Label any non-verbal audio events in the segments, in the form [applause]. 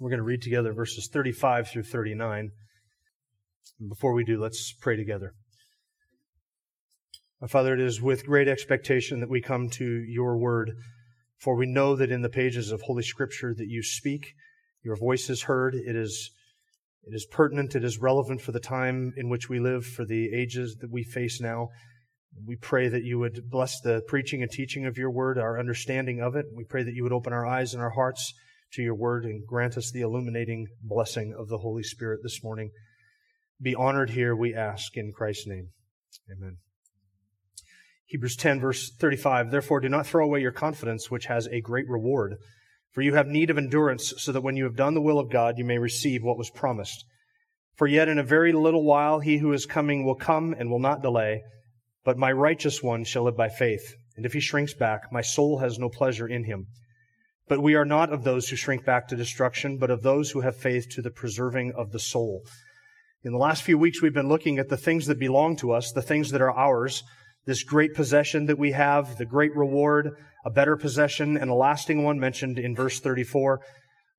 We're going to read together verses 35 through 39. Before we do, let's pray together. Father, it is with great expectation that we come to your word, for we know that in the pages of Holy Scripture that you speak, your voice is heard, it is, it is pertinent, it is relevant for the time in which we live, for the ages that we face now. We pray that you would bless the preaching and teaching of your word, our understanding of it. We pray that you would open our eyes and our hearts to your word and grant us the illuminating blessing of the Holy Spirit this morning. Be honored here, we ask, in Christ's name. Amen. Hebrews 10, verse 35. Therefore, do not throw away your confidence, which has a great reward. For you have need of endurance, so that when you have done the will of God, you may receive what was promised. For yet in a very little while he who is coming will come and will not delay. But my righteous one shall live by faith. And if he shrinks back, my soul has no pleasure in him. But we are not of those who shrink back to destruction, but of those who have faith to the preserving of the soul. In the last few weeks, we've been looking at the things that belong to us, the things that are ours, this great possession that we have, the great reward, a better possession, and a lasting one mentioned in verse 34.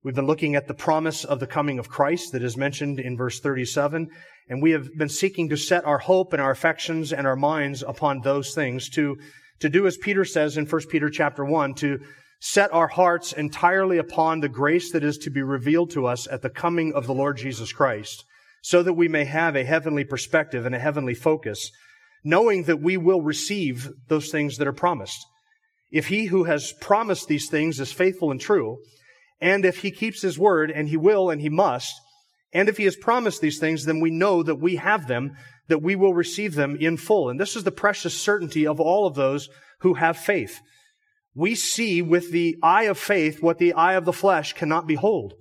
We've been looking at the promise of the coming of Christ that is mentioned in verse 37, and we have been seeking to set our hope and our affections and our minds upon those things to, to do as Peter says in 1 Peter chapter 1, to set our hearts entirely upon the grace that is to be revealed to us at the coming of the Lord Jesus Christ, so that we may have a heavenly perspective and a heavenly focus, knowing that we will receive those things that are promised. If he who has promised these things is faithful and true, and if he keeps his word, and he will and he must, and if he has promised these things, then we know that we have them, that we will receive them in full. And this is the precious certainty of all of those who have faith we see with the eye of faith what the eye of the flesh cannot behold.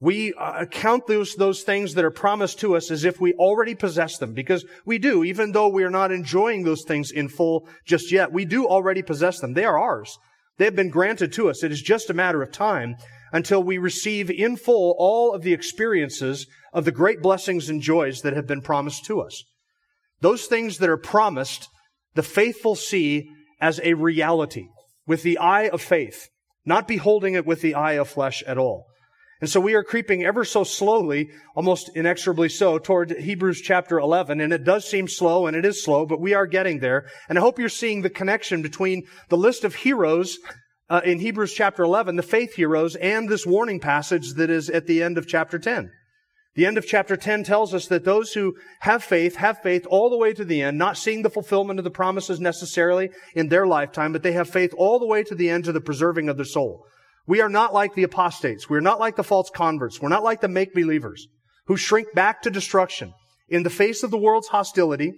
We uh, count those, those things that are promised to us as if we already possess them, because we do, even though we are not enjoying those things in full just yet, we do already possess them. They are ours. They have been granted to us. It is just a matter of time until we receive in full all of the experiences of the great blessings and joys that have been promised to us. Those things that are promised, the faithful see as a reality with the eye of faith, not beholding it with the eye of flesh at all. And so we are creeping ever so slowly, almost inexorably so, toward Hebrews chapter 11. And it does seem slow, and it is slow, but we are getting there. And I hope you're seeing the connection between the list of heroes uh, in Hebrews chapter 11, the faith heroes, and this warning passage that is at the end of chapter 10. The end of chapter 10 tells us that those who have faith have faith all the way to the end, not seeing the fulfillment of the promises necessarily in their lifetime, but they have faith all the way to the end to the preserving of their soul. We are not like the apostates. We're not like the false converts. We're not like the make-believers who shrink back to destruction in the face of the world's hostility,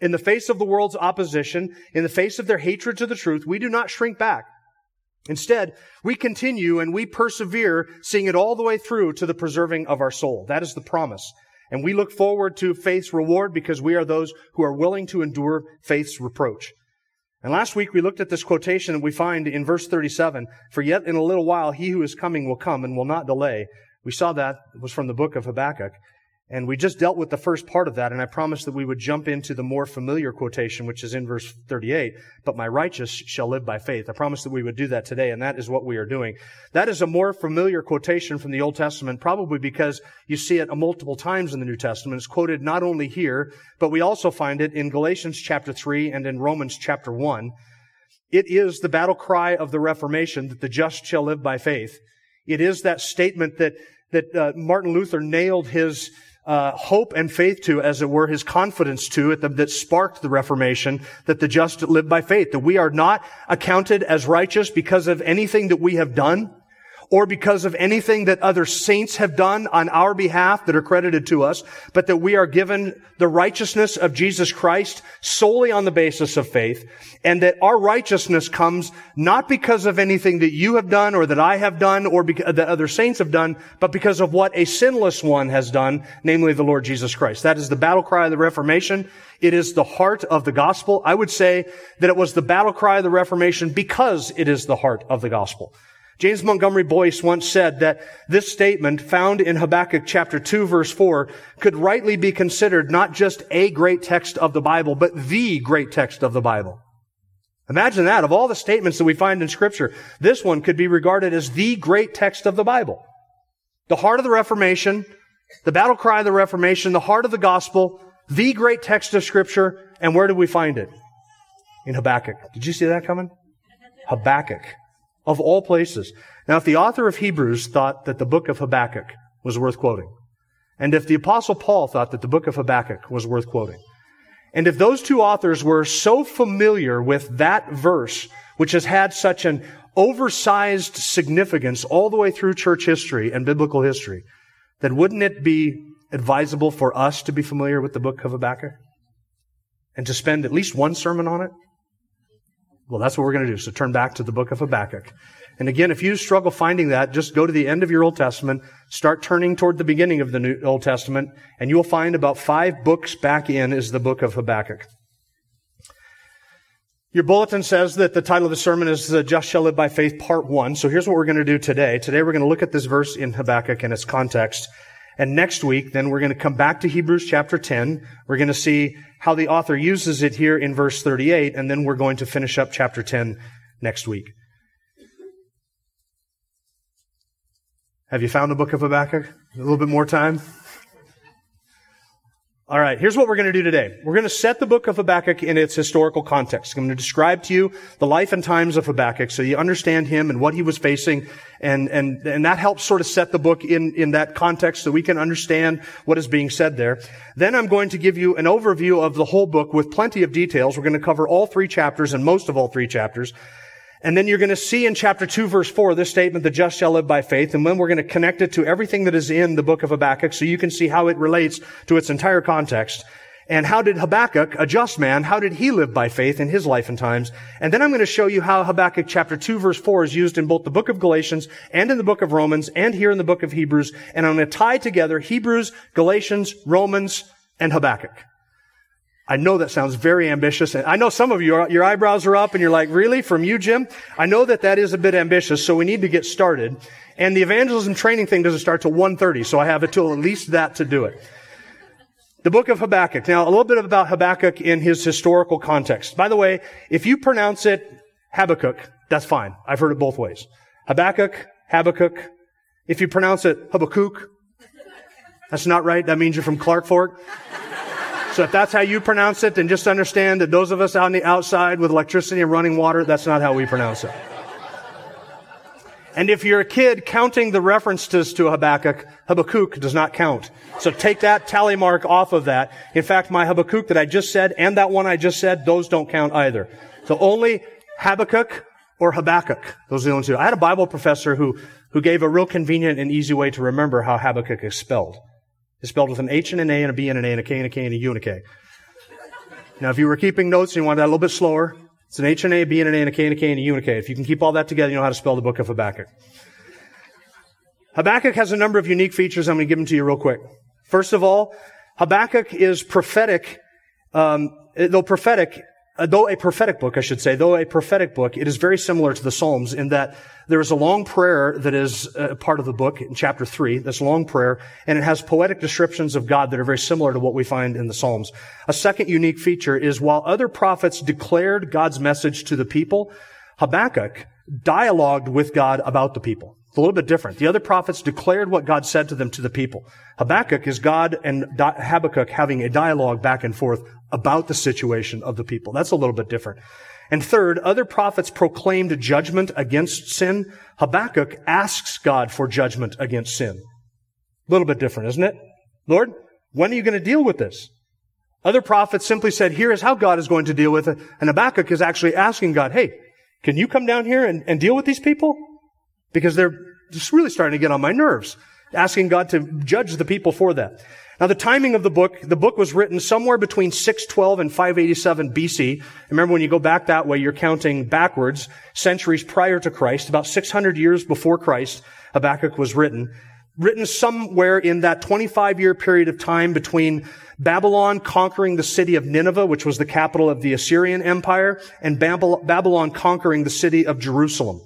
in the face of the world's opposition, in the face of their hatred to the truth. We do not shrink back. Instead, we continue and we persevere, seeing it all the way through to the preserving of our soul. That is the promise. And we look forward to faith's reward because we are those who are willing to endure faith's reproach. And last week we looked at this quotation that we find in verse 37, for yet in a little while he who is coming will come and will not delay. We saw that was from the book of Habakkuk. And we just dealt with the first part of that, and I promised that we would jump into the more familiar quotation, which is in verse 38, but my righteous shall live by faith. I promised that we would do that today, and that is what we are doing. That is a more familiar quotation from the Old Testament, probably because you see it multiple times in the New Testament. It's quoted not only here, but we also find it in Galatians chapter 3 and in Romans chapter 1. It is the battle cry of the Reformation that the just shall live by faith. It is that statement that, that uh, Martin Luther nailed his uh, hope and faith to, as it were, his confidence to, the, that sparked the Reformation, that the just live by faith, that we are not accounted as righteous because of anything that we have done, or because of anything that other saints have done on our behalf that are credited to us, but that we are given the righteousness of Jesus Christ solely on the basis of faith, and that our righteousness comes not because of anything that you have done or that I have done or that other saints have done, but because of what a sinless one has done, namely the Lord Jesus Christ. That is the battle cry of the Reformation. It is the heart of the gospel. I would say that it was the battle cry of the Reformation because it is the heart of the gospel. James Montgomery Boice once said that this statement found in Habakkuk chapter 2 verse 4 could rightly be considered not just a great text of the Bible, but the great text of the Bible. Imagine that. Of all the statements that we find in scripture, this one could be regarded as the great text of the Bible. The heart of the Reformation, the battle cry of the Reformation, the heart of the gospel, the great text of scripture, and where do we find it? In Habakkuk. Did you see that coming? Habakkuk of all places. Now, if the author of Hebrews thought that the book of Habakkuk was worth quoting, and if the apostle Paul thought that the book of Habakkuk was worth quoting, and if those two authors were so familiar with that verse, which has had such an oversized significance all the way through church history and biblical history, then wouldn't it be advisable for us to be familiar with the book of Habakkuk? And to spend at least one sermon on it? Well, that's what we're going to do. So turn back to the book of Habakkuk. And again, if you struggle finding that, just go to the end of your Old Testament, start turning toward the beginning of the New Old Testament, and you will find about five books back in is the book of Habakkuk. Your bulletin says that the title of the sermon is Just Shall Live by Faith, Part 1. So here's what we're going to do today. Today we're going to look at this verse in Habakkuk and its context. And next week, then we're going to come back to Hebrews chapter 10. We're going to see how the author uses it here in verse 38, and then we're going to finish up chapter 10 next week. Have you found the book of Habakkuk? A little bit more time? All right, here's what we're going to do today. We're going to set the book of Habakkuk in its historical context. I'm going to describe to you the life and times of Habakkuk so you understand him and what he was facing. And, and, and that helps sort of set the book in, in that context so we can understand what is being said there. Then I'm going to give you an overview of the whole book with plenty of details. We're going to cover all three chapters and most of all three chapters. And then you're going to see in chapter 2 verse 4 this statement, the just shall live by faith. And then we're going to connect it to everything that is in the book of Habakkuk so you can see how it relates to its entire context. And how did Habakkuk, a just man, how did he live by faith in his life and times? And then I'm going to show you how Habakkuk chapter 2 verse 4 is used in both the book of Galatians and in the book of Romans and here in the book of Hebrews. And I'm going to tie together Hebrews, Galatians, Romans, and Habakkuk. I know that sounds very ambitious. And I know some of you, are, your eyebrows are up and you're like, really? From you, Jim? I know that that is a bit ambitious, so we need to get started. And the evangelism training thing doesn't start till 1.30, so I have until at least that to do it. The book of Habakkuk. Now, a little bit about Habakkuk in his historical context. By the way, if you pronounce it Habakkuk, that's fine. I've heard it both ways. Habakkuk, Habakkuk. If you pronounce it Habakkuk, that's not right. That means you're from Clark Fork. So if that's how you pronounce it, then just understand that those of us out on the outside with electricity and running water, that's not how we pronounce it. And if you're a kid counting the references to Habakkuk, Habakkuk does not count. So take that tally mark off of that. In fact, my Habakkuk that I just said and that one I just said, those don't count either. So only Habakkuk or Habakkuk. Those are the only two. I had a Bible professor who, who gave a real convenient and easy way to remember how Habakkuk is spelled. It's spelled with an H and an A and a B and an A and a K and a K and a U and a K. Now, if you were keeping notes and you wanted that a little bit slower, it's an H and A, B and an A and a K and a K and a U and a K. If you can keep all that together, you know how to spell the book of Habakkuk. Habakkuk has a number of unique features. I'm going to give them to you real quick. First of all, Habakkuk is prophetic, um, though prophetic, uh, though a prophetic book, I should say, though a prophetic book, it is very similar to the Psalms in that there is a long prayer that is a part of the book in chapter 3, this long prayer, and it has poetic descriptions of God that are very similar to what we find in the Psalms. A second unique feature is while other prophets declared God's message to the people, Habakkuk dialogued with God about the people. It's a little bit different. The other prophets declared what God said to them to the people. Habakkuk is God and Habakkuk having a dialogue back and forth about the situation of the people. That's a little bit different. And third, other prophets proclaimed judgment against sin. Habakkuk asks God for judgment against sin. A little bit different, isn't it? Lord, when are you going to deal with this? Other prophets simply said, here is how God is going to deal with it. And Habakkuk is actually asking God, hey, can you come down here and, and deal with these people? Because they're, just really starting to get on my nerves, asking God to judge the people for that. Now, the timing of the book, the book was written somewhere between 612 and 587 BC. Remember, when you go back that way, you're counting backwards, centuries prior to Christ, about 600 years before Christ, Habakkuk was written. Written somewhere in that 25 year period of time between Babylon conquering the city of Nineveh, which was the capital of the Assyrian Empire, and Babylon conquering the city of Jerusalem.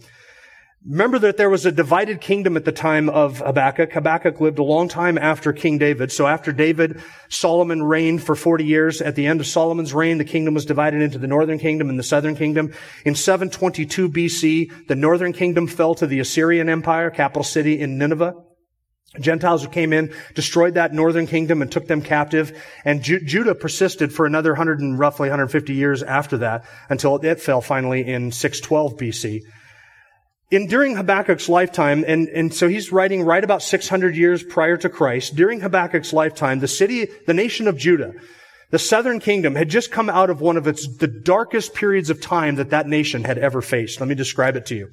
Remember that there was a divided kingdom at the time of Habakkuk. Habakkuk lived a long time after King David. So after David, Solomon reigned for 40 years. At the end of Solomon's reign, the kingdom was divided into the northern kingdom and the southern kingdom. In 722 BC, the northern kingdom fell to the Assyrian Empire, capital city in Nineveh. Gentiles who came in, destroyed that northern kingdom and took them captive. And Ju- Judah persisted for another 100 and roughly 150 years after that until it fell finally in 612 BC in during Habakkuk's lifetime, and, and so he's writing right about 600 years prior to Christ, during Habakkuk's lifetime, the city, the nation of Judah, the southern kingdom had just come out of one of its, the darkest periods of time that that nation had ever faced. Let me describe it to you.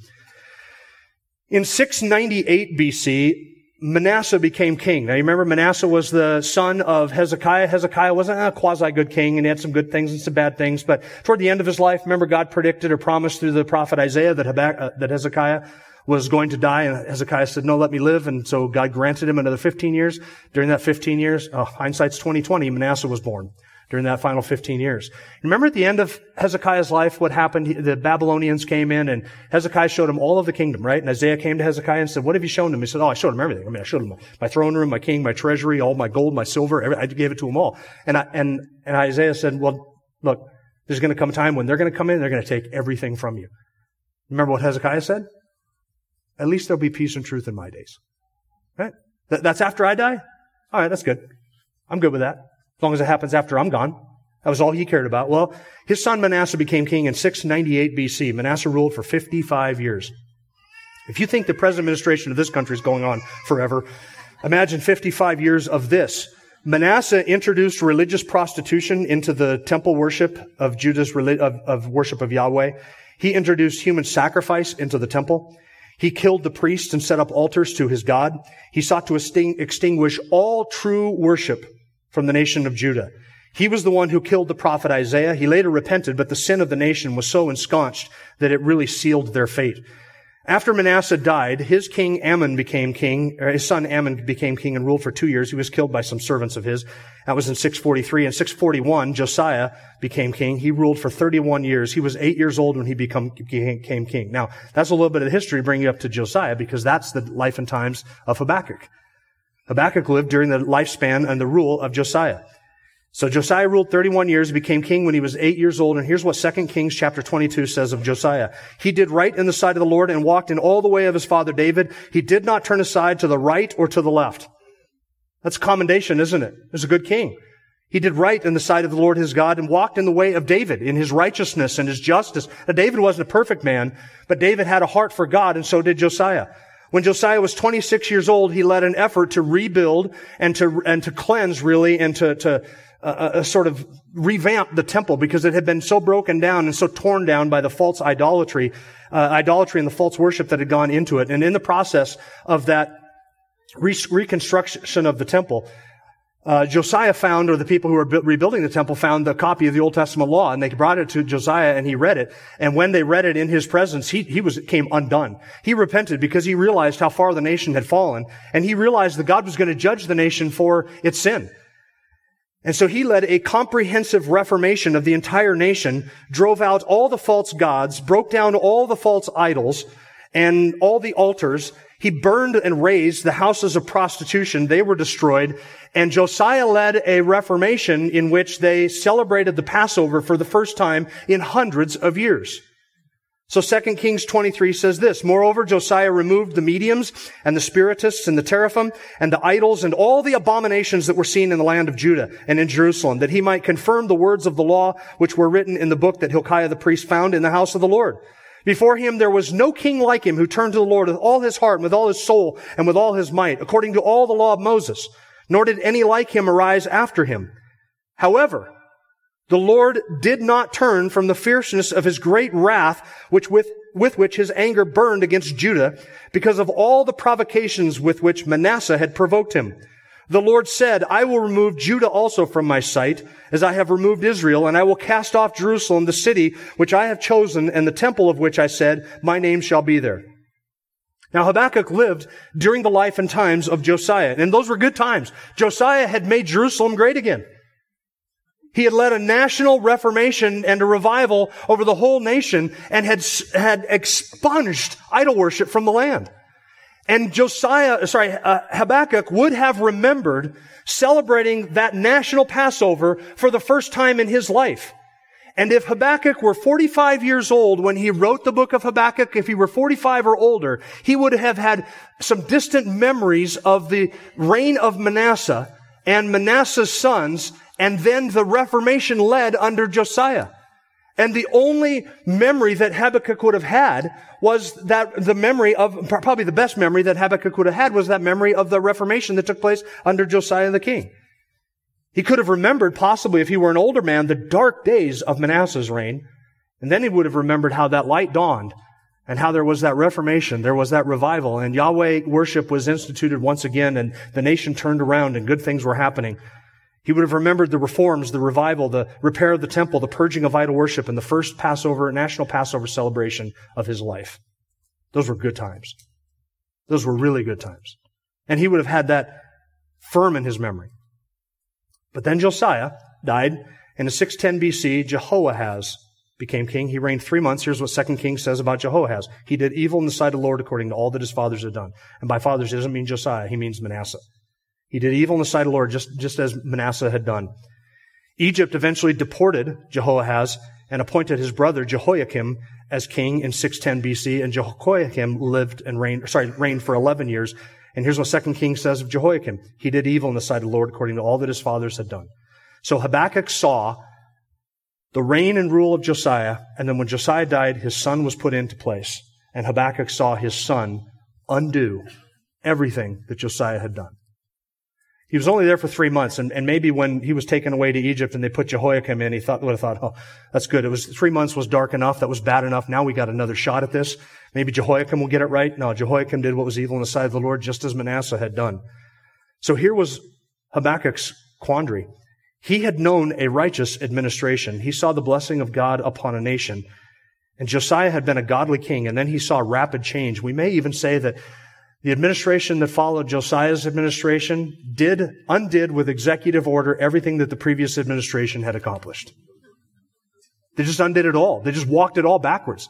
In 698 BC, Manasseh became king. Now you remember Manasseh was the son of Hezekiah. Hezekiah wasn't a quasi-good king and he had some good things and some bad things, but toward the end of his life, remember God predicted or promised through the prophet Isaiah that, uh, that Hezekiah was going to die and Hezekiah said, no, let me live. And so God granted him another 15 years. During that 15 years, oh, hindsight's 2020, Manasseh was born during that final 15 years. Remember at the end of Hezekiah's life, what happened? The Babylonians came in and Hezekiah showed him all of the kingdom, right? And Isaiah came to Hezekiah and said, what have you shown him? He said, oh, I showed him everything. I mean, I showed him my throne room, my king, my treasury, all my gold, my silver. I gave it to him all. And, I, and, and Isaiah said, well, look, there's going to come a time when they're going to come in, they're going to take everything from you. Remember what Hezekiah said? At least there'll be peace and truth in my days. Right? that's after I die? All right, that's good. I'm good with that as long as it happens after I'm gone. That was all he cared about. Well, his son Manasseh became king in 698 BC. Manasseh ruled for 55 years. If you think the present administration of this country is going on forever, imagine 55 years of this. Manasseh introduced religious prostitution into the temple worship of Judah's of, of worship of Yahweh. He introduced human sacrifice into the temple. He killed the priests and set up altars to his God. He sought to extinguish all true worship from the nation of Judah. He was the one who killed the prophet Isaiah. He later repented, but the sin of the nation was so ensconced that it really sealed their fate. After Manasseh died, his king Amon became king, his son Amon became king and ruled for two years. He was killed by some servants of his. That was in 643. In 641, Josiah became king. He ruled for 31 years. He was eight years old when he become, became king. Now, that's a little bit of history bringing you up to Josiah because that's the life and times of Habakkuk. Habakkuk lived during the lifespan and the rule of Josiah. So Josiah ruled 31 years, became king when he was 8 years old, and here's what 2 Kings chapter 22 says of Josiah. He did right in the sight of the Lord and walked in all the way of his father David. He did not turn aside to the right or to the left. That's commendation, isn't it? He's a good king. He did right in the sight of the Lord his God and walked in the way of David in his righteousness and his justice. Now, David wasn't a perfect man, but David had a heart for God and so did Josiah. When Josiah was 26 years old, he led an effort to rebuild and to, and to cleanse really and to, to uh, uh, uh, sort of revamp the temple because it had been so broken down and so torn down by the false idolatry, uh, idolatry and the false worship that had gone into it. And in the process of that re- reconstruction of the temple, uh, Josiah found, or the people who were bu- rebuilding the temple found the copy of the Old Testament law, and they brought it to Josiah, and he read it. And when they read it in his presence, he he was came undone. He repented because he realized how far the nation had fallen, and he realized that God was going to judge the nation for its sin. And so he led a comprehensive reformation of the entire nation, drove out all the false gods, broke down all the false idols, and all the altars, he burned and razed the houses of prostitution. They were destroyed. And Josiah led a reformation in which they celebrated the Passover for the first time in hundreds of years. So 2 Kings 23 says this, Moreover, Josiah removed the mediums and the spiritists and the teraphim and the idols and all the abominations that were seen in the land of Judah and in Jerusalem, that he might confirm the words of the law which were written in the book that Hilkiah the priest found in the house of the Lord. Before him there was no king like him who turned to the Lord with all his heart and with all his soul and with all his might, according to all the law of Moses. Nor did any like him arise after him. However, the Lord did not turn from the fierceness of his great wrath, which with, with which his anger burned against Judah because of all the provocations with which Manasseh had provoked him. The Lord said, I will remove Judah also from my sight, as I have removed Israel, and I will cast off Jerusalem, the city which I have chosen, and the temple of which I said, my name shall be there. Now Habakkuk lived during the life and times of Josiah, and those were good times. Josiah had made Jerusalem great again. He had led a national reformation and a revival over the whole nation and had, had expunged idol worship from the land. And Josiah, sorry, uh, Habakkuk would have remembered celebrating that national Passover for the first time in his life. And if Habakkuk were 45 years old when he wrote the book of Habakkuk, if he were 45 or older, he would have had some distant memories of the reign of Manasseh and Manasseh's sons, and then the Reformation led under Josiah. And the only memory that Habakkuk would have had was that the memory of, probably the best memory that Habakkuk would have had was that memory of the Reformation that took place under Josiah the king. He could have remembered, possibly if he were an older man, the dark days of Manasseh's reign. And then he would have remembered how that light dawned and how there was that reformation, there was that revival, and Yahweh worship was instituted once again, and the nation turned around and good things were happening. He would have remembered the reforms, the revival, the repair of the temple, the purging of idol worship, and the first Passover, national Passover celebration of his life. Those were good times. Those were really good times. And he would have had that firm in his memory. But then Josiah died, and in 610 BC, Jehoahaz became king. He reigned three months. Here's what Second Kings says about Jehoahaz. He did evil in the sight of the Lord according to all that his fathers had done. And by fathers, he doesn't mean Josiah. He means Manasseh. He did evil in the sight of the Lord, just, just as Manasseh had done. Egypt eventually deported Jehoahaz and appointed his brother Jehoiakim as king in 610 BC. And Jehoiakim lived and reigned, sorry, reigned for 11 years and here's what Second Kings says of Jehoiakim. He did evil in the sight of the Lord according to all that his fathers had done. So Habakkuk saw the reign and rule of Josiah, and then when Josiah died, his son was put into place. And Habakkuk saw his son undo everything that Josiah had done. He was only there for three months, and, and maybe when he was taken away to Egypt and they put Jehoiakim in, he thought, would have thought, oh, that's good. It was three months was dark enough. That was bad enough. Now we got another shot at this. Maybe Jehoiakim will get it right. No, Jehoiakim did what was evil in the sight of the Lord, just as Manasseh had done. So here was Habakkuk's quandary. He had known a righteous administration. He saw the blessing of God upon a nation. And Josiah had been a godly king, and then he saw rapid change. We may even say that the administration that followed Josiah's administration did, undid with executive order everything that the previous administration had accomplished. They just undid it all. They just walked it all backwards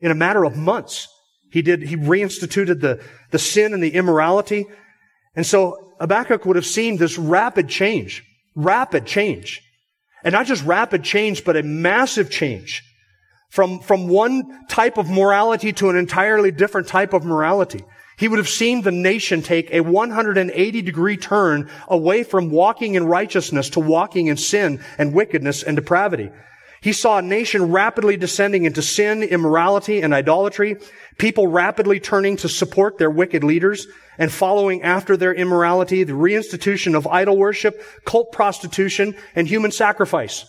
in a matter of months. He did, he reinstituted the, the sin and the immorality. And so Habakkuk would have seen this rapid change, rapid change. And not just rapid change, but a massive change from, from one type of morality to an entirely different type of morality. He would have seen the nation take a 180 degree turn away from walking in righteousness to walking in sin and wickedness and depravity. He saw a nation rapidly descending into sin, immorality, and idolatry, people rapidly turning to support their wicked leaders and following after their immorality, the reinstitution of idol worship, cult prostitution, and human sacrifice.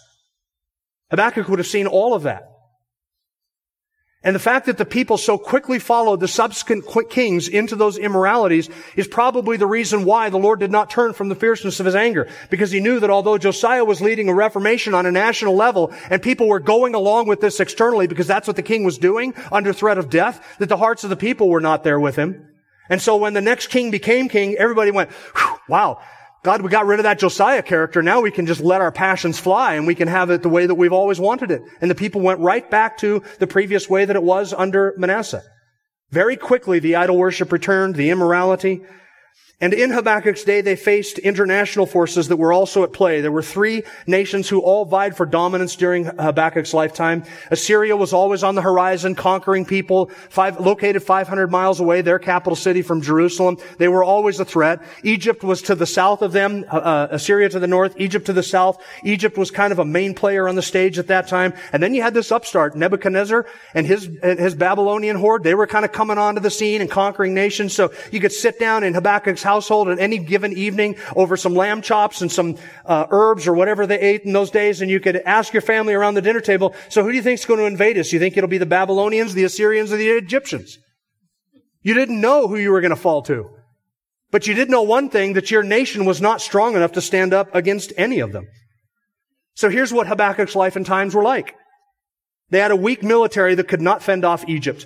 Habakkuk would have seen all of that. And the fact that the people so quickly followed the subsequent kings into those immoralities is probably the reason why the Lord did not turn from the fierceness of his anger. Because he knew that although Josiah was leading a reformation on a national level and people were going along with this externally because that's what the king was doing under threat of death, that the hearts of the people were not there with him. And so when the next king became king, everybody went, wow, God, we got rid of that Josiah character. Now we can just let our passions fly and we can have it the way that we've always wanted it. And the people went right back to the previous way that it was under Manasseh. Very quickly, the idol worship returned, the immorality, and in Habakkuk's day, they faced international forces that were also at play. There were three nations who all vied for dominance during Habakkuk's lifetime. Assyria was always on the horizon, conquering people, five, located 500 miles away, their capital city from Jerusalem. They were always a threat. Egypt was to the south of them, uh, uh, Assyria to the north, Egypt to the south. Egypt was kind of a main player on the stage at that time. And then you had this upstart, Nebuchadnezzar and his, and his Babylonian horde. They were kind of coming onto the scene and conquering nations. So you could sit down in Habakkuk's household at any given evening over some lamb chops and some uh, herbs or whatever they ate in those days, and you could ask your family around the dinner table, so who do you think is going to invade us? You think it'll be the Babylonians, the Assyrians, or the Egyptians? You didn't know who you were going to fall to. But you did know one thing, that your nation was not strong enough to stand up against any of them. So here's what Habakkuk's life and times were like. They had a weak military that could not fend off Egypt.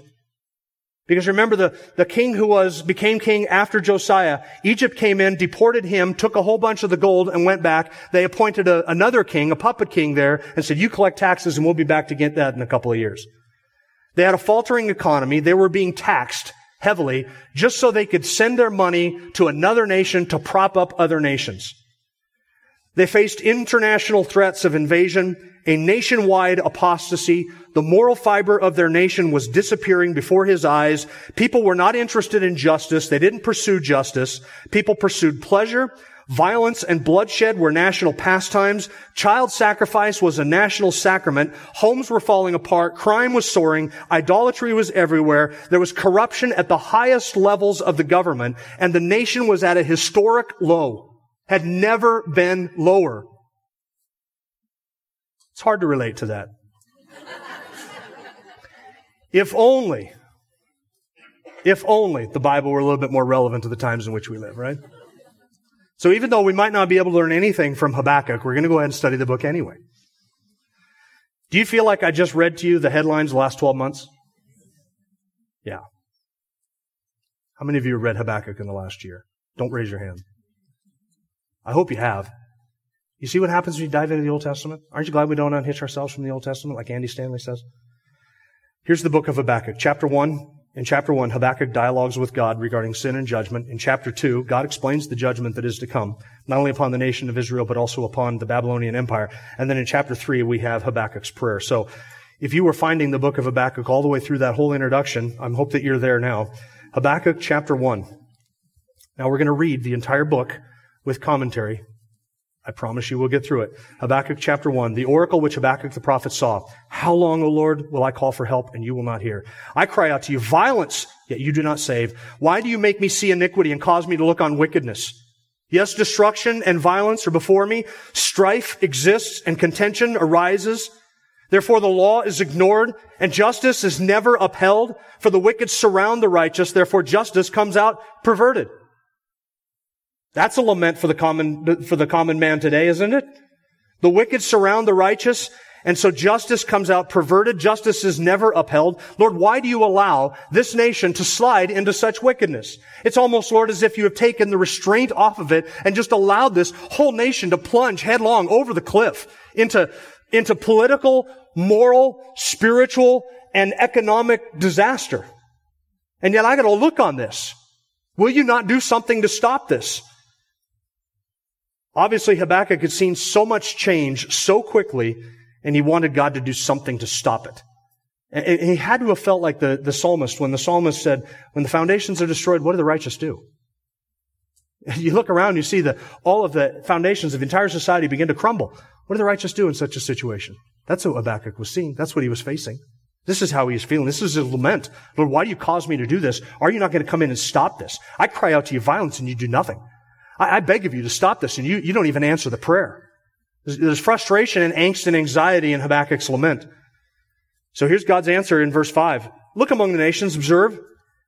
Because remember the, the king who was, became king after Josiah, Egypt came in, deported him, took a whole bunch of the gold and went back. They appointed a, another king, a puppet king there, and said, you collect taxes and we'll be back to get that in a couple of years. They had a faltering economy. They were being taxed heavily just so they could send their money to another nation to prop up other nations. They faced international threats of invasion, a nationwide apostasy. The moral fiber of their nation was disappearing before his eyes. People were not interested in justice. They didn't pursue justice. People pursued pleasure. Violence and bloodshed were national pastimes. Child sacrifice was a national sacrament. Homes were falling apart. Crime was soaring. Idolatry was everywhere. There was corruption at the highest levels of the government and the nation was at a historic low. Had never been lower. It's hard to relate to that. if only, if only the Bible were a little bit more relevant to the times in which we live, right? So even though we might not be able to learn anything from Habakkuk, we're going to go ahead and study the book anyway. Do you feel like I just read to you the headlines the last 12 months? Yeah. How many of you read Habakkuk in the last year? Don't raise your hand. I hope you have. You see what happens when you dive into the Old Testament? Aren't you glad we don't unhitch ourselves from the Old Testament like Andy Stanley says? Here's the book of Habakkuk, chapter 1, in chapter 1, Habakkuk dialogues with God regarding sin and judgment. In chapter 2, God explains the judgment that is to come, not only upon the nation of Israel, but also upon the Babylonian Empire. And then in chapter 3, we have Habakkuk's prayer. So, if you were finding the book of Habakkuk all the way through that whole introduction, I hope that you're there now. Habakkuk chapter 1. Now we're going to read the entire book with commentary I promise you we'll get through it. Habakkuk chapter 1, the oracle which Habakkuk the prophet saw. How long, O Lord, will I call for help and you will not hear? I cry out to you, violence, yet you do not save. Why do you make me see iniquity and cause me to look on wickedness? Yes, destruction and violence are before me. Strife exists and contention arises. Therefore the law is ignored and justice is never upheld. For the wicked surround the righteous. Therefore justice comes out perverted. That's a lament for the common, for the common man today, isn't it? The wicked surround the righteous, and so justice comes out perverted. Justice is never upheld. Lord, why do you allow this nation to slide into such wickedness? It's almost, Lord, as if you have taken the restraint off of it and just allowed this whole nation to plunge headlong over the cliff into, into political, moral, spiritual, and economic disaster. And yet I gotta look on this. Will you not do something to stop this? Obviously, Habakkuk had seen so much change so quickly, and he wanted God to do something to stop it. And he had to have felt like the, the psalmist when the psalmist said, when the foundations are destroyed, what do the righteous do? [laughs] You look around, you see that all of the foundations of entire society begin to crumble. What do the righteous do in such a situation? That's what Habakkuk was seeing. That's what he was facing. This is how he is feeling. This is his lament. Lord, why do you cause me to do this? Are you not going to come in and stop this? I cry out to you violence and you do nothing. I, I beg of you to stop this, and you, you don't even answer the prayer. There's, there's frustration and angst and anxiety in Habakkuk's lament. So here's God's answer in verse 5. Look among the nations, observe,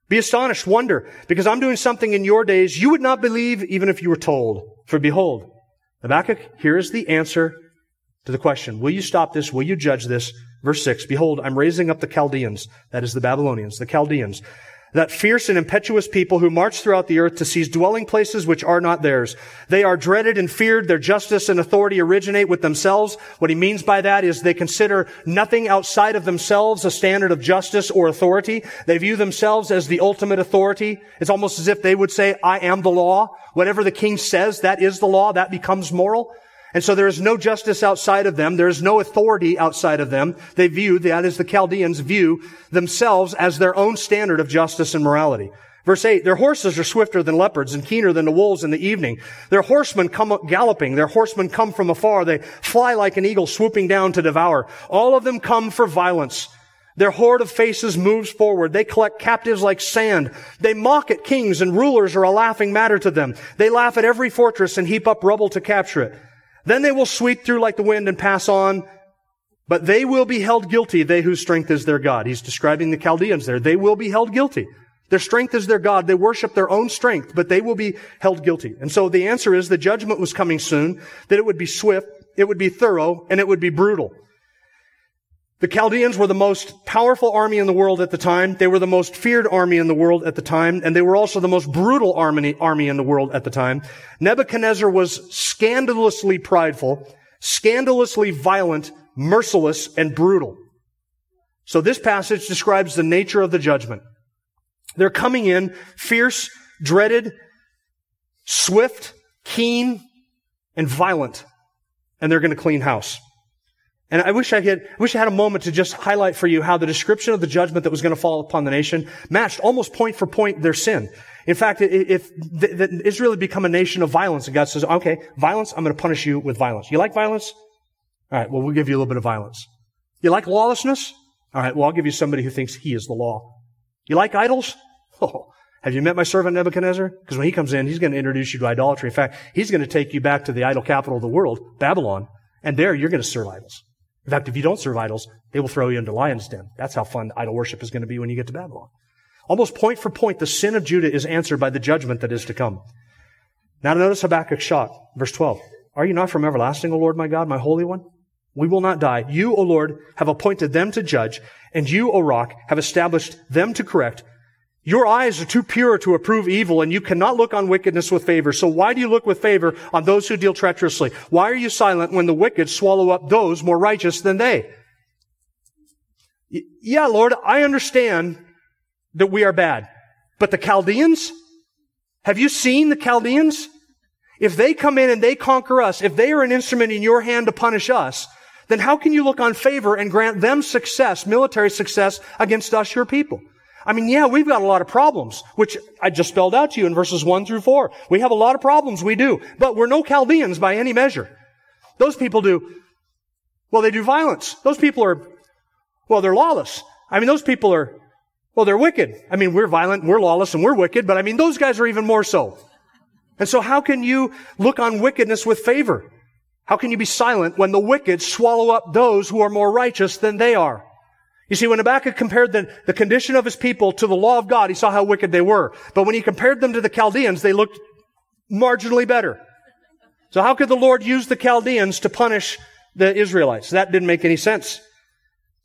be astonished, wonder, because I'm doing something in your days you would not believe even if you were told. For behold, Habakkuk, here is the answer to the question. Will you stop this? Will you judge this? Verse 6, Behold, I'm raising up the Chaldeans, that is the Babylonians, the Chaldeans, that fierce and impetuous people who march throughout the earth to seize dwelling places which are not theirs. They are dreaded and feared. Their justice and authority originate with themselves. What he means by that is they consider nothing outside of themselves a standard of justice or authority. They view themselves as the ultimate authority. It's almost as if they would say, I am the law. Whatever the king says, that is the law. That becomes moral. And so there is no justice outside of them. There is no authority outside of them. They view, that is the Chaldeans view themselves as their own standard of justice and morality. Verse 8, their horses are swifter than leopards and keener than the wolves in the evening. Their horsemen come galloping. Their horsemen come from afar. They fly like an eagle swooping down to devour. All of them come for violence. Their horde of faces moves forward. They collect captives like sand. They mock at kings and rulers are a laughing matter to them. They laugh at every fortress and heap up rubble to capture it. Then they will sweep through like the wind and pass on. But they will be held guilty, they whose strength is their God. He's describing the Chaldeans there. They will be held guilty. Their strength is their God. They worship their own strength, but they will be held guilty. And so the answer is the judgment was coming soon, that it would be swift, it would be thorough, and it would be brutal. The Chaldeans were the most powerful army in the world at the time. They were the most feared army in the world at the time, and they were also the most brutal army, army in the world at the time. Nebuchadnezzar was scandalously prideful, scandalously violent, merciless, and brutal. So this passage describes the nature of the judgment. They're coming in fierce, dreaded, swift, keen, and violent. And they're going to clean house. And I wish I had, I wish I had a moment to just highlight for you how the description of the judgment that was going to fall upon the nation matched almost point for point their sin. In fact, if, Israel had become a nation of violence, and God says, okay, violence, I'm going to punish you with violence. You like violence? All right, well, we'll give you a little bit of violence. You like lawlessness? All right, well, I'll give you somebody who thinks he is the law. You like idols? [laughs] Oh, have you met my servant Nebuchadnezzar? Because when he comes in, he's going to introduce you to idolatry. In fact, he's going to take you back to the idol capital of the world, Babylon, and there you're going to serve idols. In fact, if you don't serve idols, they will throw you into lion's den. That's how fun idol worship is going to be when you get to Babylon. Almost point for point, the sin of Judah is answered by the judgment that is to come. Now notice Habakkuk's shot. Verse 12. Are you not from everlasting, O Lord my God, my Holy One? We will not die. You, O Lord, have appointed them to judge, and you, O Rock, have established them to correct. Your eyes are too pure to approve evil, and you cannot look on wickedness with favor. So why do you look with favor on those who deal treacherously? Why are you silent when the wicked swallow up those more righteous than they? Yeah, Lord, I understand that we are bad. But the Chaldeans? Have you seen the Chaldeans? If they come in and they conquer us, if they are an instrument in your hand to punish us, then how can you look on favor and grant them success, military success against us, your people? I mean, yeah, we've got a lot of problems, which I just spelled out to you in verses one through four. We have a lot of problems, we do, but we're no Chaldeans by any measure. Those people do, well, they do violence. Those people are, well, they're lawless. I mean, those people are, well, they're wicked. I mean, we're violent, we're lawless, and we're wicked, but I mean, those guys are even more so. And so how can you look on wickedness with favor? How can you be silent when the wicked swallow up those who are more righteous than they are? You see, when Habakkuk compared the, the condition of his people to the law of God, he saw how wicked they were. But when he compared them to the Chaldeans, they looked marginally better. So how could the Lord use the Chaldeans to punish the Israelites? That didn't make any sense.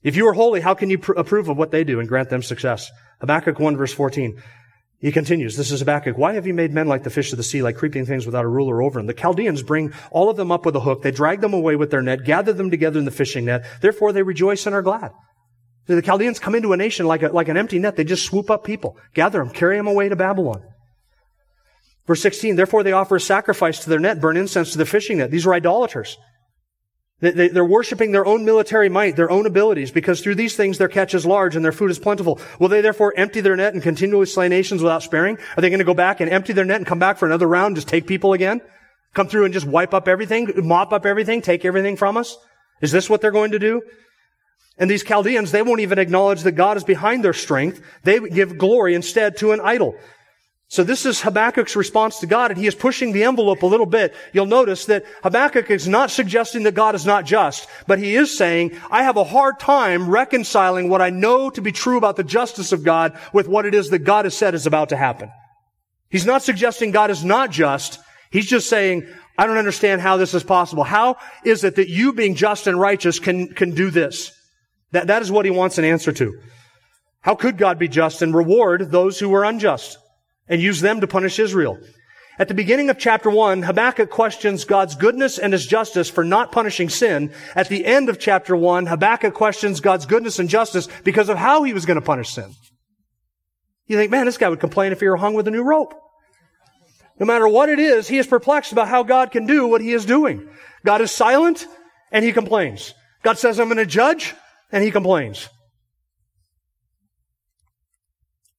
If you are holy, how can you pr- approve of what they do and grant them success? Habakkuk 1 verse 14. He continues, this is Habakkuk. Why have you made men like the fish of the sea, like creeping things without a ruler over them? The Chaldeans bring all of them up with a hook. They drag them away with their net, gather them together in the fishing net. Therefore they rejoice and are glad. The Chaldeans come into a nation like, a, like an empty net. They just swoop up people, gather them, carry them away to Babylon. Verse 16, therefore they offer a sacrifice to their net, burn incense to the fishing net. These are idolaters. They, are worshiping their own military might, their own abilities, because through these things their catch is large and their food is plentiful. Will they therefore empty their net and continually slay nations without sparing? Are they going to go back and empty their net and come back for another round, just take people again? Come through and just wipe up everything, mop up everything, take everything from us? Is this what they're going to do? And these Chaldeans, they won't even acknowledge that God is behind their strength. They give glory instead to an idol. So this is Habakkuk's response to God, and he is pushing the envelope a little bit. You'll notice that Habakkuk is not suggesting that God is not just, but he is saying, I have a hard time reconciling what I know to be true about the justice of God with what it is that God has said is about to happen. He's not suggesting God is not just. He's just saying, I don't understand how this is possible. How is it that you being just and righteous can, can do this? That, that is what he wants an answer to. How could God be just and reward those who were unjust? and use them to punish Israel. At the beginning of chapter 1, Habakkuk questions God's goodness and his justice for not punishing sin. At the end of chapter 1, Habakkuk questions God's goodness and justice because of how he was going to punish sin. You think, man, this guy would complain if he were hung with a new rope. No matter what it is, he is perplexed about how God can do what he is doing. God is silent and he complains. God says, I'm going to judge and he complains.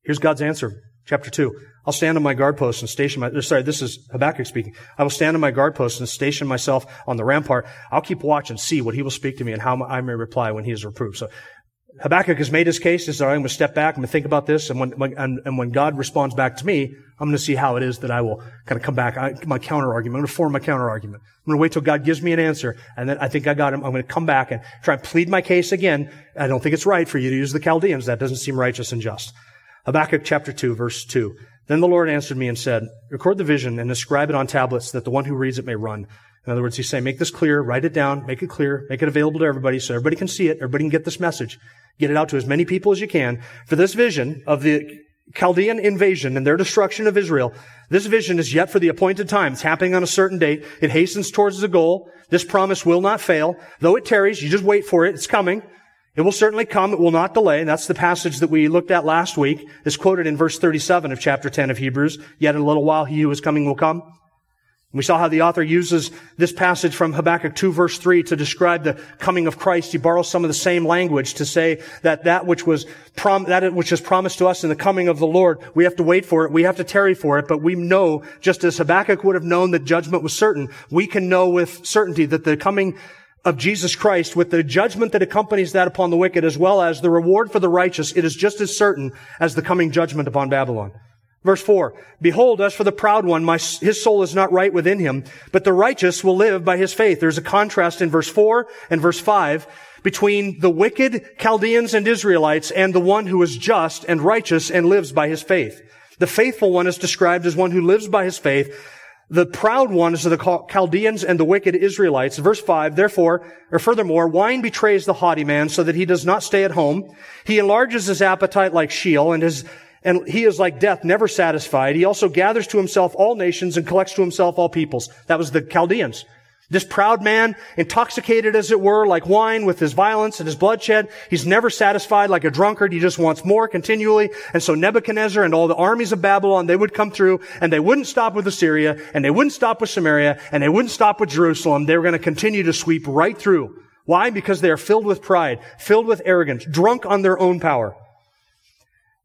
Here's God's answer. Chapter 2. I'll stand on my guard post and station my, uh, sorry, this is Habakkuk speaking. I will stand on my guard post and station myself on the rampart. I'll keep watch and see what he will speak to me and how I may reply when he is reproved. So Habakkuk has made his case. He said, I'm going to step back. I'm going to think about this. And when, when and, and, when God responds back to me, I'm going to see how it is that I will kind of come back. I, my counter argument. I'm going to form my counter argument. I'm going to wait till God gives me an answer. And then I think I got him. I'm going to come back and try and plead my case again. I don't think it's right for you to use the Chaldeans. That doesn't seem righteous and just. Habakkuk chapter 2, verse 2. Then the Lord answered me and said, record the vision and inscribe it on tablets that the one who reads it may run. In other words, he's saying, make this clear, write it down, make it clear, make it available to everybody so everybody can see it, everybody can get this message. Get it out to as many people as you can. For this vision of the Chaldean invasion and their destruction of Israel, this vision is yet for the appointed time. It's happening on a certain date. It hastens towards the goal. This promise will not fail. Though it tarries, you just wait for it. It's coming. It will certainly come. It will not delay. And that's the passage that we looked at last week. It's quoted in verse 37 of chapter 10 of Hebrews. Yet in a little while, he who is coming will come. We saw how the author uses this passage from Habakkuk 2 verse 3 to describe the coming of Christ. He borrows some of the same language to say that that which was prom- that which is promised to us in the coming of the Lord, we have to wait for it, we have to tarry for it, but we know, just as Habakkuk would have known that judgment was certain, we can know with certainty that the coming of Jesus Christ with the judgment that accompanies that upon the wicked as well as the reward for the righteous, it is just as certain as the coming judgment upon Babylon. Verse 4, Behold, as for the proud one, my, his soul is not right within him, but the righteous will live by his faith. There's a contrast in verse 4 and verse 5 between the wicked Chaldeans and Israelites and the one who is just and righteous and lives by his faith. The faithful one is described as one who lives by his faith. The proud ones are the Chaldeans and the wicked Israelites. Verse 5, therefore, or furthermore, wine betrays the haughty man so that he does not stay at home. He enlarges his appetite like Sheol and his and he is like death, never satisfied. He also gathers to himself all nations and collects to himself all peoples. That was the Chaldeans. This proud man, intoxicated as it were, like wine with his violence and his bloodshed, he's never satisfied like a drunkard. He just wants more continually. And so Nebuchadnezzar and all the armies of Babylon, they would come through and they wouldn't stop with Assyria and they wouldn't stop with Samaria and they wouldn't stop with Jerusalem. They were going to continue to sweep right through. Why? Because they are filled with pride, filled with arrogance, drunk on their own power.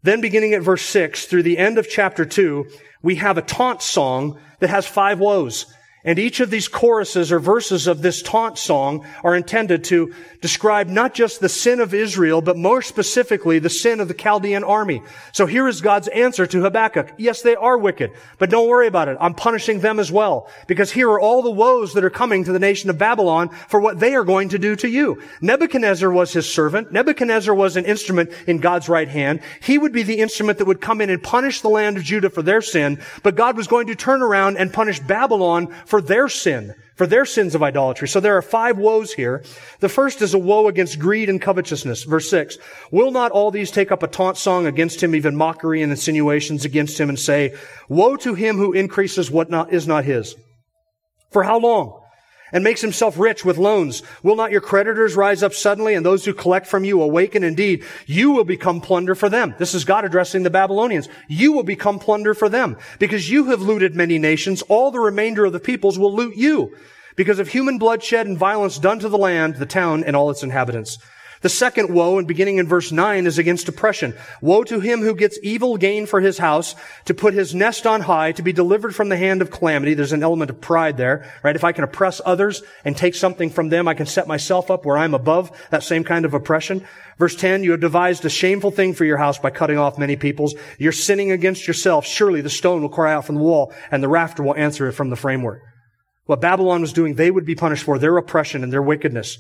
Then beginning at verse 6 through the end of chapter 2, we have a taunt song that has five woes. And each of these choruses or verses of this taunt song are intended to describe not just the sin of Israel, but more specifically the sin of the Chaldean army. So here is God's answer to Habakkuk. Yes, they are wicked, but don't worry about it. I'm punishing them as well. Because here are all the woes that are coming to the nation of Babylon for what they are going to do to you. Nebuchadnezzar was his servant. Nebuchadnezzar was an instrument in God's right hand. He would be the instrument that would come in and punish the land of Judah for their sin, but God was going to turn around and punish Babylon for for their sin, for their sins of idolatry. So there are five woes here. The first is a woe against greed and covetousness. Verse six. Will not all these take up a taunt song against him, even mockery and insinuations against him and say, woe to him who increases what not, is not his? For how long? And makes himself rich with loans. Will not your creditors rise up suddenly and those who collect from you awaken? Indeed, you will become plunder for them. This is God addressing the Babylonians. You will become plunder for them because you have looted many nations. All the remainder of the peoples will loot you because of human bloodshed and violence done to the land, the town, and all its inhabitants. The second woe, and beginning in verse 9, is against oppression. Woe to him who gets evil gain for his house, to put his nest on high, to be delivered from the hand of calamity. There's an element of pride there, right? If I can oppress others and take something from them, I can set myself up where I'm above that same kind of oppression. Verse 10, you have devised a shameful thing for your house by cutting off many peoples. You're sinning against yourself. Surely the stone will cry out from the wall, and the rafter will answer it from the framework. What Babylon was doing, they would be punished for their oppression and their wickedness.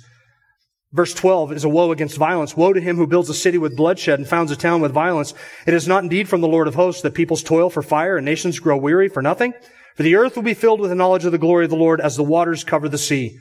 Verse 12 is a woe against violence. Woe to him who builds a city with bloodshed and founds a town with violence. It is not indeed from the Lord of hosts that peoples toil for fire and nations grow weary for nothing. For the earth will be filled with the knowledge of the glory of the Lord as the waters cover the sea.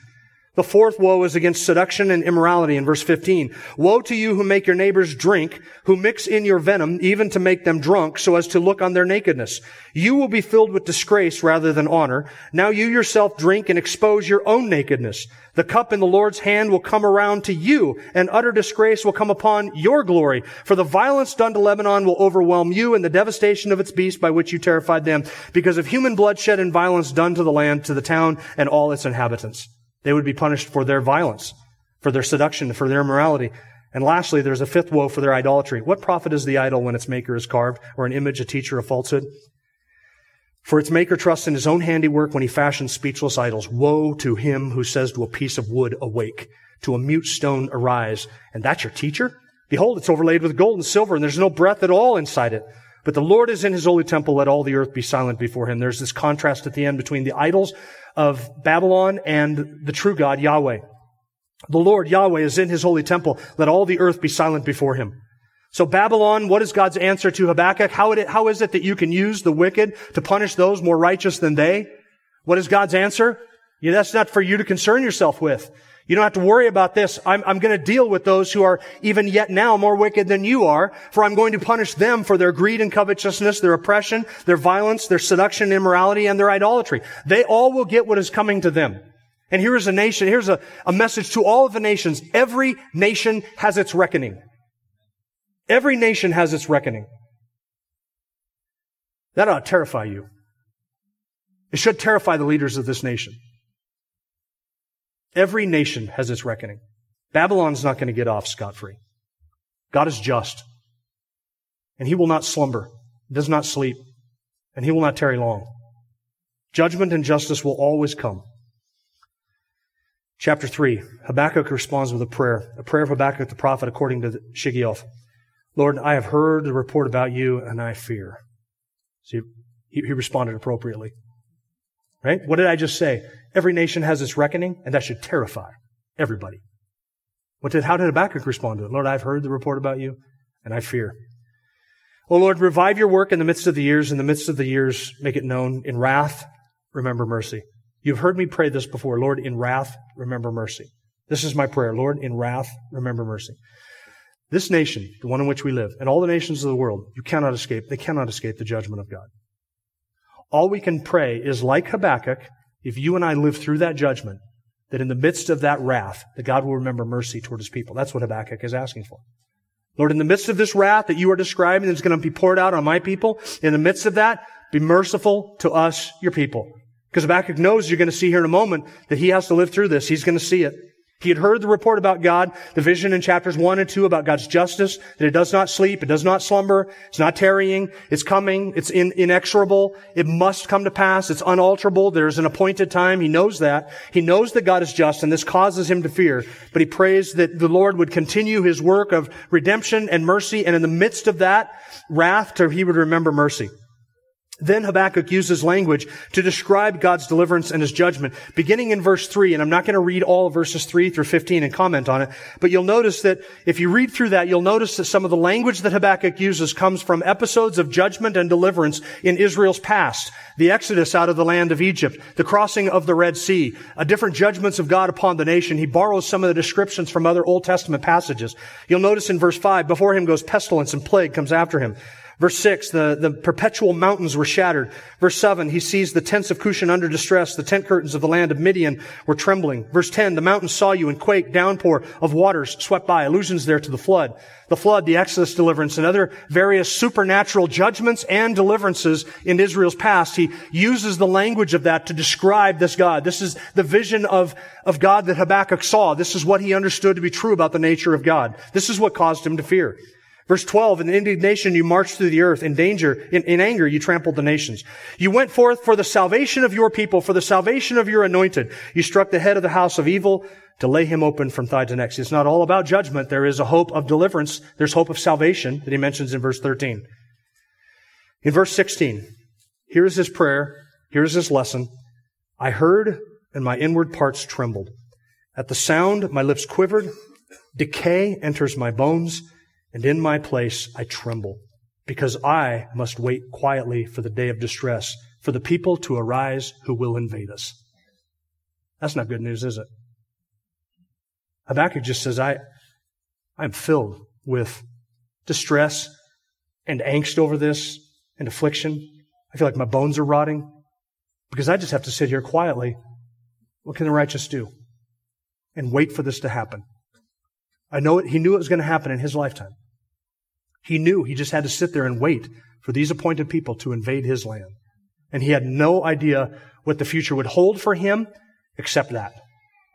The fourth woe is against seduction and immorality in verse 15. Woe to you who make your neighbors drink, who mix in your venom, even to make them drunk, so as to look on their nakedness. You will be filled with disgrace rather than honor. Now you yourself drink and expose your own nakedness. The cup in the Lord's hand will come around to you, and utter disgrace will come upon your glory. For the violence done to Lebanon will overwhelm you, and the devastation of its beasts by which you terrified them, because of human bloodshed and violence done to the land, to the town, and all its inhabitants. They would be punished for their violence, for their seduction, for their immorality. And lastly, there's a fifth woe for their idolatry. What profit is the idol when its maker is carved, or an image, a teacher of falsehood? For its maker trusts in his own handiwork when he fashions speechless idols. Woe to him who says to a piece of wood, awake, to a mute stone, arise. And that's your teacher? Behold, it's overlaid with gold and silver, and there's no breath at all inside it. But the Lord is in his holy temple. Let all the earth be silent before him. There's this contrast at the end between the idols of Babylon and the true God, Yahweh. The Lord, Yahweh, is in his holy temple. Let all the earth be silent before him. So Babylon, what is God's answer to Habakkuk? How, it, how is it that you can use the wicked to punish those more righteous than they? What is God's answer? Yeah, that's not for you to concern yourself with. You don't have to worry about this. I'm, I'm going to deal with those who are even yet now more wicked than you are, for I'm going to punish them for their greed and covetousness, their oppression, their violence, their seduction immorality, and their idolatry. They all will get what is coming to them. And here is a nation, here's a, a message to all of the nations. Every nation has its reckoning. Every nation has its reckoning. That ought to terrify you. It should terrify the leaders of this nation. Every nation has its reckoning. Babylon's not going to get off scot free. God is just. And he will not slumber, does not sleep, and he will not tarry long. Judgment and justice will always come. Chapter 3, Habakkuk responds with a prayer, a prayer of Habakkuk the prophet according to Shigionoth. Lord, I have heard the report about you and I fear. See, he, he responded appropriately. Right? What did I just say? Every nation has its reckoning, and that should terrify everybody. What did, how did Habakkuk respond to it? Lord, I've heard the report about you, and I fear. Oh Lord, revive your work in the midst of the years. In the midst of the years, make it known. In wrath, remember mercy. You've heard me pray this before. Lord, in wrath, remember mercy. This is my prayer. Lord, in wrath, remember mercy. This nation, the one in which we live, and all the nations of the world, you cannot escape. They cannot escape the judgment of God. All we can pray is like Habakkuk, if you and I live through that judgment, that in the midst of that wrath, that God will remember mercy toward his people. That's what Habakkuk is asking for. Lord, in the midst of this wrath that you are describing that's going to be poured out on my people, in the midst of that, be merciful to us, your people. Because Habakkuk knows you're going to see here in a moment that he has to live through this. He's going to see it. He had heard the report about God, the vision in chapters 1 and 2 about God's justice, that it does not sleep, it does not slumber, it's not tarrying, it's coming, it's in, inexorable, it must come to pass, it's unalterable, there's an appointed time, he knows that. He knows that God is just, and this causes him to fear, but he prays that the Lord would continue his work of redemption and mercy, and in the midst of that wrath, he would remember mercy. Then Habakkuk uses language to describe God's deliverance and his judgment, beginning in verse 3, and I'm not going to read all verses 3 through 15 and comment on it, but you'll notice that if you read through that, you'll notice that some of the language that Habakkuk uses comes from episodes of judgment and deliverance in Israel's past. The exodus out of the land of Egypt, the crossing of the Red Sea, a different judgments of God upon the nation. He borrows some of the descriptions from other Old Testament passages. You'll notice in verse 5, before him goes pestilence and plague comes after him. Verse 6, the, the perpetual mountains were shattered. Verse 7, he sees the tents of Cushan under distress. The tent curtains of the land of Midian were trembling. Verse 10, the mountains saw you and quake. Downpour of waters swept by. Allusions there to the flood. The flood, the Exodus deliverance, and other various supernatural judgments and deliverances in Israel's past. He uses the language of that to describe this God. This is the vision of, of God that Habakkuk saw. This is what he understood to be true about the nature of God. This is what caused him to fear. Verse 12, in indignation you marched through the earth. In danger, in, in, anger you trampled the nations. You went forth for the salvation of your people, for the salvation of your anointed. You struck the head of the house of evil to lay him open from thigh to neck. It's not all about judgment. There is a hope of deliverance. There's hope of salvation that he mentions in verse 13. In verse 16, here is his prayer. Here is his lesson. I heard and my inward parts trembled. At the sound, my lips quivered. Decay enters my bones and in my place I tremble, because I must wait quietly for the day of distress, for the people to arise who will invade us. That's not good news, is it? Habakkuk just says, I, I'm filled with distress and angst over this and affliction. I feel like my bones are rotting because I just have to sit here quietly. What can the righteous do? And wait for this to happen. I know it, he knew it was going to happen in his lifetime. He knew he just had to sit there and wait for these appointed people to invade his land. And he had no idea what the future would hold for him except that.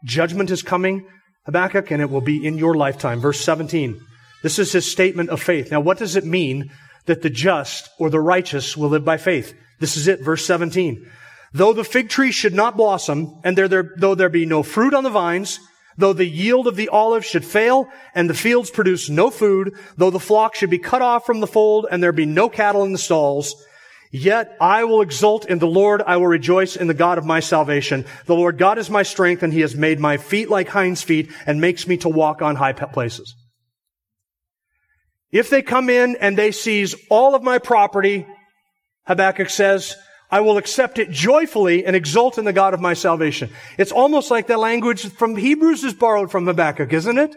Judgment is coming, Habakkuk, and it will be in your lifetime. Verse 17. This is his statement of faith. Now, what does it mean that the just or the righteous will live by faith? This is it, verse 17. Though the fig tree should not blossom, and there, there, though there be no fruit on the vines, Though the yield of the olive should fail and the fields produce no food, though the flock should be cut off from the fold and there be no cattle in the stalls, Yet I will exult in the Lord. I will rejoice in the God of my salvation. The Lord God is my strength and he has made my feet like hinds feet and makes me to walk on high places. If they come in and they seize all of my property, Habakkuk says, I will accept it joyfully and exult in the God of my salvation. It's almost like the language from Hebrews is borrowed from Habakkuk, isn't it?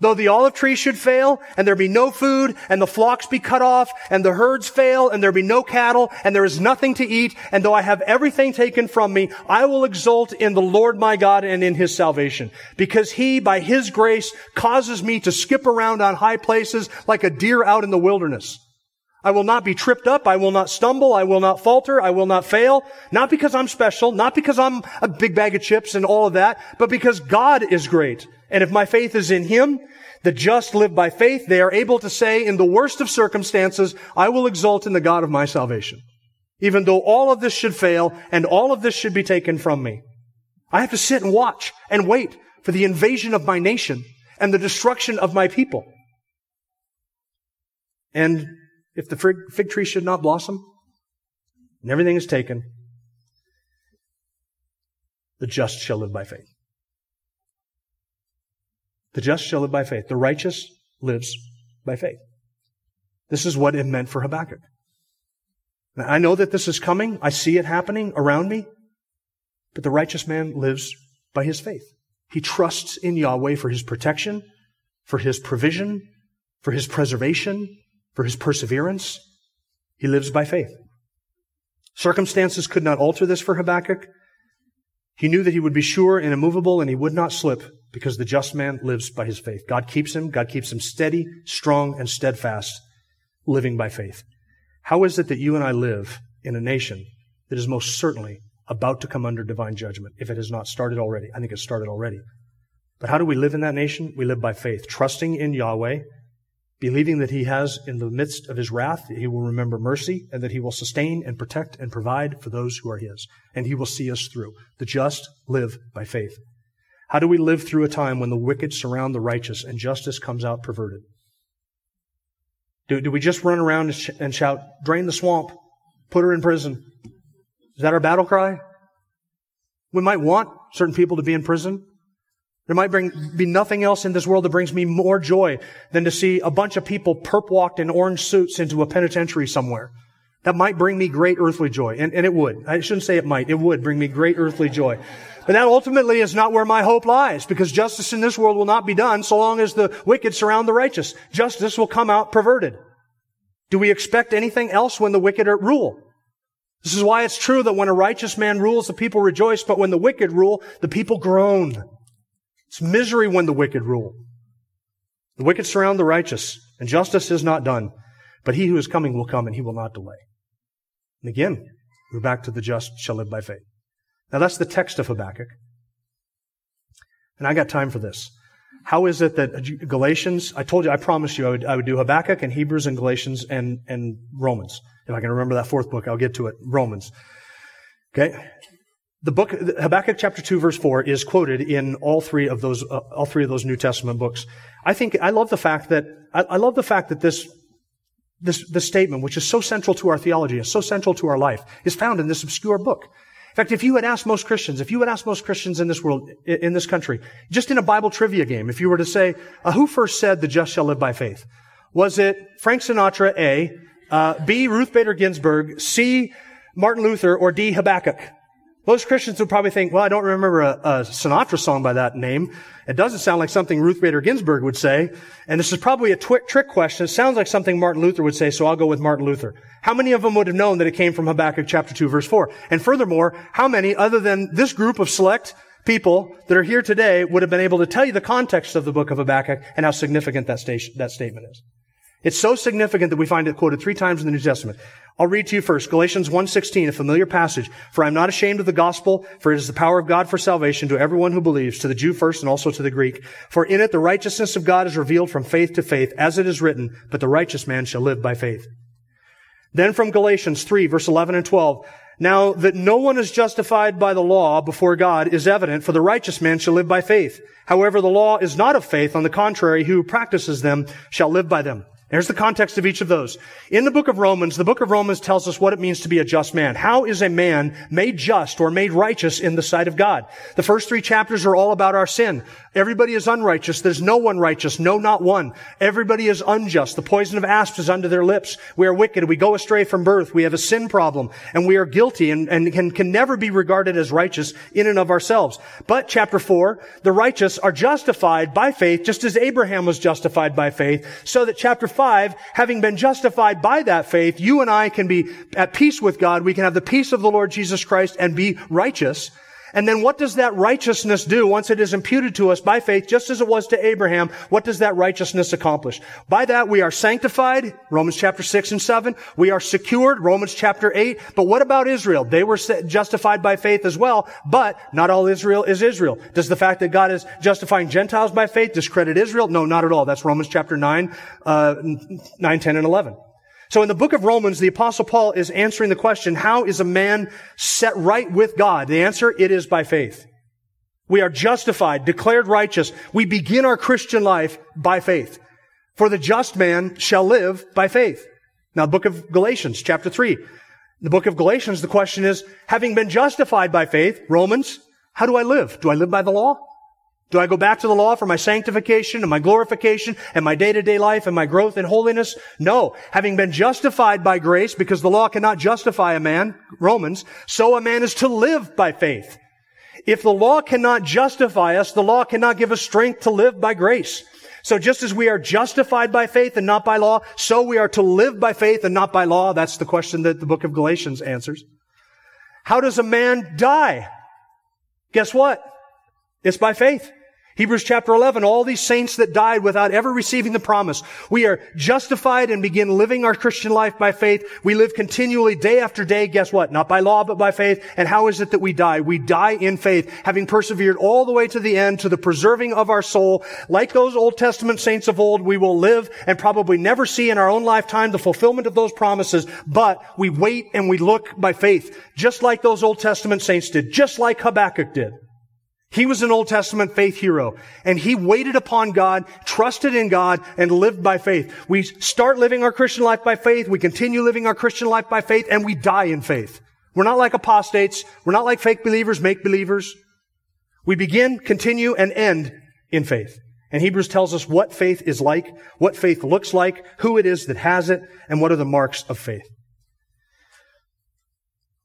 Though the olive tree should fail, and there be no food, and the flocks be cut off, and the herds fail, and there be no cattle, and there is nothing to eat, and though I have everything taken from me, I will exult in the Lord my God and in his salvation. Because he, by his grace, causes me to skip around on high places like a deer out in the wilderness. I will not be tripped up. I will not stumble. I will not falter. I will not fail. Not because I'm special, not because I'm a big bag of chips and all of that, but because God is great. And if my faith is in Him, the just live by faith. They are able to say in the worst of circumstances, I will exult in the God of my salvation. Even though all of this should fail and all of this should be taken from me. I have to sit and watch and wait for the invasion of my nation and the destruction of my people. And if the fig tree should not blossom and everything is taken, the just shall live by faith. The just shall live by faith. The righteous lives by faith. This is what it meant for Habakkuk. Now, I know that this is coming. I see it happening around me. But the righteous man lives by his faith. He trusts in Yahweh for his protection, for his provision, for his preservation, for his perseverance. He lives by faith. Circumstances could not alter this for Habakkuk. He knew that he would be sure and immovable and he would not slip because the just man lives by his faith. God keeps him. God keeps him steady, strong, and steadfast, living by faith. How is it that you and I live in a nation that is most certainly about to come under divine judgment if it has not started already? I think it's started already. But how do we live in that nation? We live by faith, trusting in Yahweh, believing that He has, in the midst of His wrath, He will remember mercy and that He will sustain and protect and provide for those who are His. And He will see us through. The just live by faith. How do we live through a time when the wicked surround the righteous and justice comes out perverted? Do, do we just run around and, sh- and shout, drain the swamp, put her in prison? Is that our battle cry? We might want certain people to be in prison. There might bring, be nothing else in this world that brings me more joy than to see a bunch of people perp walked in orange suits into a penitentiary somewhere. That might bring me great earthly joy. And, and it would. I shouldn't say it might. It would bring me great earthly joy. But that ultimately is not where my hope lies, because justice in this world will not be done so long as the wicked surround the righteous. Justice will come out perverted. Do we expect anything else when the wicked rule? This is why it's true that when a righteous man rules, the people rejoice, but when the wicked rule, the people groan. It's misery when the wicked rule. The wicked surround the righteous, and justice is not done. But he who is coming will come, and he will not delay. And again, we're back to the just shall live by faith. Now that's the text of Habakkuk. And I got time for this. How is it that Galatians, I told you, I promised you I would, I would do Habakkuk and Hebrews and Galatians and, and Romans. If I can remember that fourth book, I'll get to it. Romans. Okay? The book, Habakkuk chapter 2 verse 4 is quoted in all three of those, uh, all three of those New Testament books. I think, I love the fact that, I, I love the fact that this, this, this statement, which is so central to our theology, is so central to our life, is found in this obscure book. In fact, if you had asked most Christians, if you had asked most Christians in this world, in this country, just in a Bible trivia game, if you were to say, uh, who first said the just shall live by faith? Was it Frank Sinatra, A, uh, B, Ruth Bader Ginsburg, C, Martin Luther, or D, Habakkuk? Most Christians would probably think, well, I don't remember a, a, Sinatra song by that name. It doesn't sound like something Ruth Bader Ginsburg would say. And this is probably a twi- trick question. It sounds like something Martin Luther would say, so I'll go with Martin Luther. How many of them would have known that it came from Habakkuk chapter 2 verse 4? And furthermore, how many other than this group of select people that are here today would have been able to tell you the context of the book of Habakkuk and how significant that, that statement is? It's so significant that we find it quoted three times in the New Testament. I'll read to you first. Galatians 1.16, a familiar passage. For I am not ashamed of the gospel, for it is the power of God for salvation to everyone who believes, to the Jew first and also to the Greek. For in it the righteousness of God is revealed from faith to faith, as it is written, but the righteous man shall live by faith. Then from Galatians 3, verse 11 and 12, Now that no one is justified by the law before God is evident, for the righteous man shall live by faith. However, the law is not of faith. On the contrary, who practices them shall live by them. There's the context of each of those. In the book of Romans, the book of Romans tells us what it means to be a just man. How is a man made just or made righteous in the sight of God? The first three chapters are all about our sin. Everybody is unrighteous. There's no one righteous. No, not one. Everybody is unjust. The poison of asps is under their lips. We are wicked. We go astray from birth. We have a sin problem and we are guilty and, and can, can never be regarded as righteous in and of ourselves. But chapter four, the righteous are justified by faith just as Abraham was justified by faith so that chapter 5, having been justified by that faith, you and I can be at peace with God. We can have the peace of the Lord Jesus Christ and be righteous. And then what does that righteousness do once it is imputed to us by faith, just as it was to Abraham? What does that righteousness accomplish? By that we are sanctified, Romans chapter 6 and 7. We are secured, Romans chapter 8. But what about Israel? They were justified by faith as well, but not all Israel is Israel. Does the fact that God is justifying Gentiles by faith discredit Israel? No, not at all. That's Romans chapter 9, uh, 9, 10, and 11. So in the book of Romans, the apostle Paul is answering the question, how is a man set right with God? The answer, it is by faith. We are justified, declared righteous. We begin our Christian life by faith. For the just man shall live by faith. Now, the book of Galatians, chapter 3. The book of Galatians, the question is, having been justified by faith, Romans, how do I live? Do I live by the law? Do I go back to the law for my sanctification and my glorification and my day-to-day life and my growth in holiness? No. Having been justified by grace, because the law cannot justify a man, Romans, so a man is to live by faith. If the law cannot justify us, the law cannot give us strength to live by grace. So just as we are justified by faith and not by law, so we are to live by faith and not by law. That's the question that the book of Galatians answers. How does a man die? Guess what? It's by faith. Hebrews chapter 11, all these saints that died without ever receiving the promise. We are justified and begin living our Christian life by faith. We live continually day after day. Guess what? Not by law, but by faith. And how is it that we die? We die in faith, having persevered all the way to the end, to the preserving of our soul. Like those Old Testament saints of old, we will live and probably never see in our own lifetime the fulfillment of those promises, but we wait and we look by faith, just like those Old Testament saints did, just like Habakkuk did. He was an Old Testament faith hero and he waited upon God, trusted in God, and lived by faith. We start living our Christian life by faith. We continue living our Christian life by faith and we die in faith. We're not like apostates. We're not like fake believers, make believers. We begin, continue, and end in faith. And Hebrews tells us what faith is like, what faith looks like, who it is that has it, and what are the marks of faith.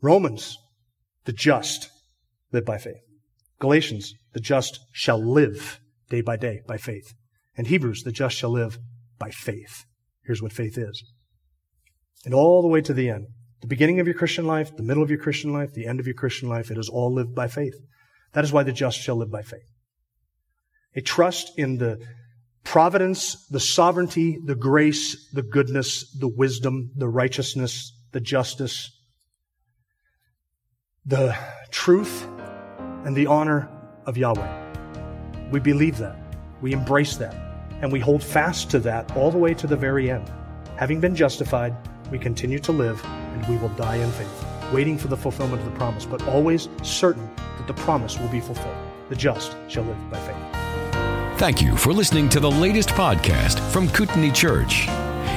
Romans, the just live by faith. Galatians, the just shall live day by day by faith. And Hebrews, the just shall live by faith. Here's what faith is. And all the way to the end. The beginning of your Christian life, the middle of your Christian life, the end of your Christian life, it is all lived by faith. That is why the just shall live by faith. A trust in the providence, the sovereignty, the grace, the goodness, the wisdom, the righteousness, the justice, the truth, and the honor of Yahweh. We believe that. We embrace that. And we hold fast to that all the way to the very end. Having been justified, we continue to live and we will die in faith, waiting for the fulfillment of the promise, but always certain that the promise will be fulfilled. The just shall live by faith. Thank you for listening to the latest podcast from Kootenai Church.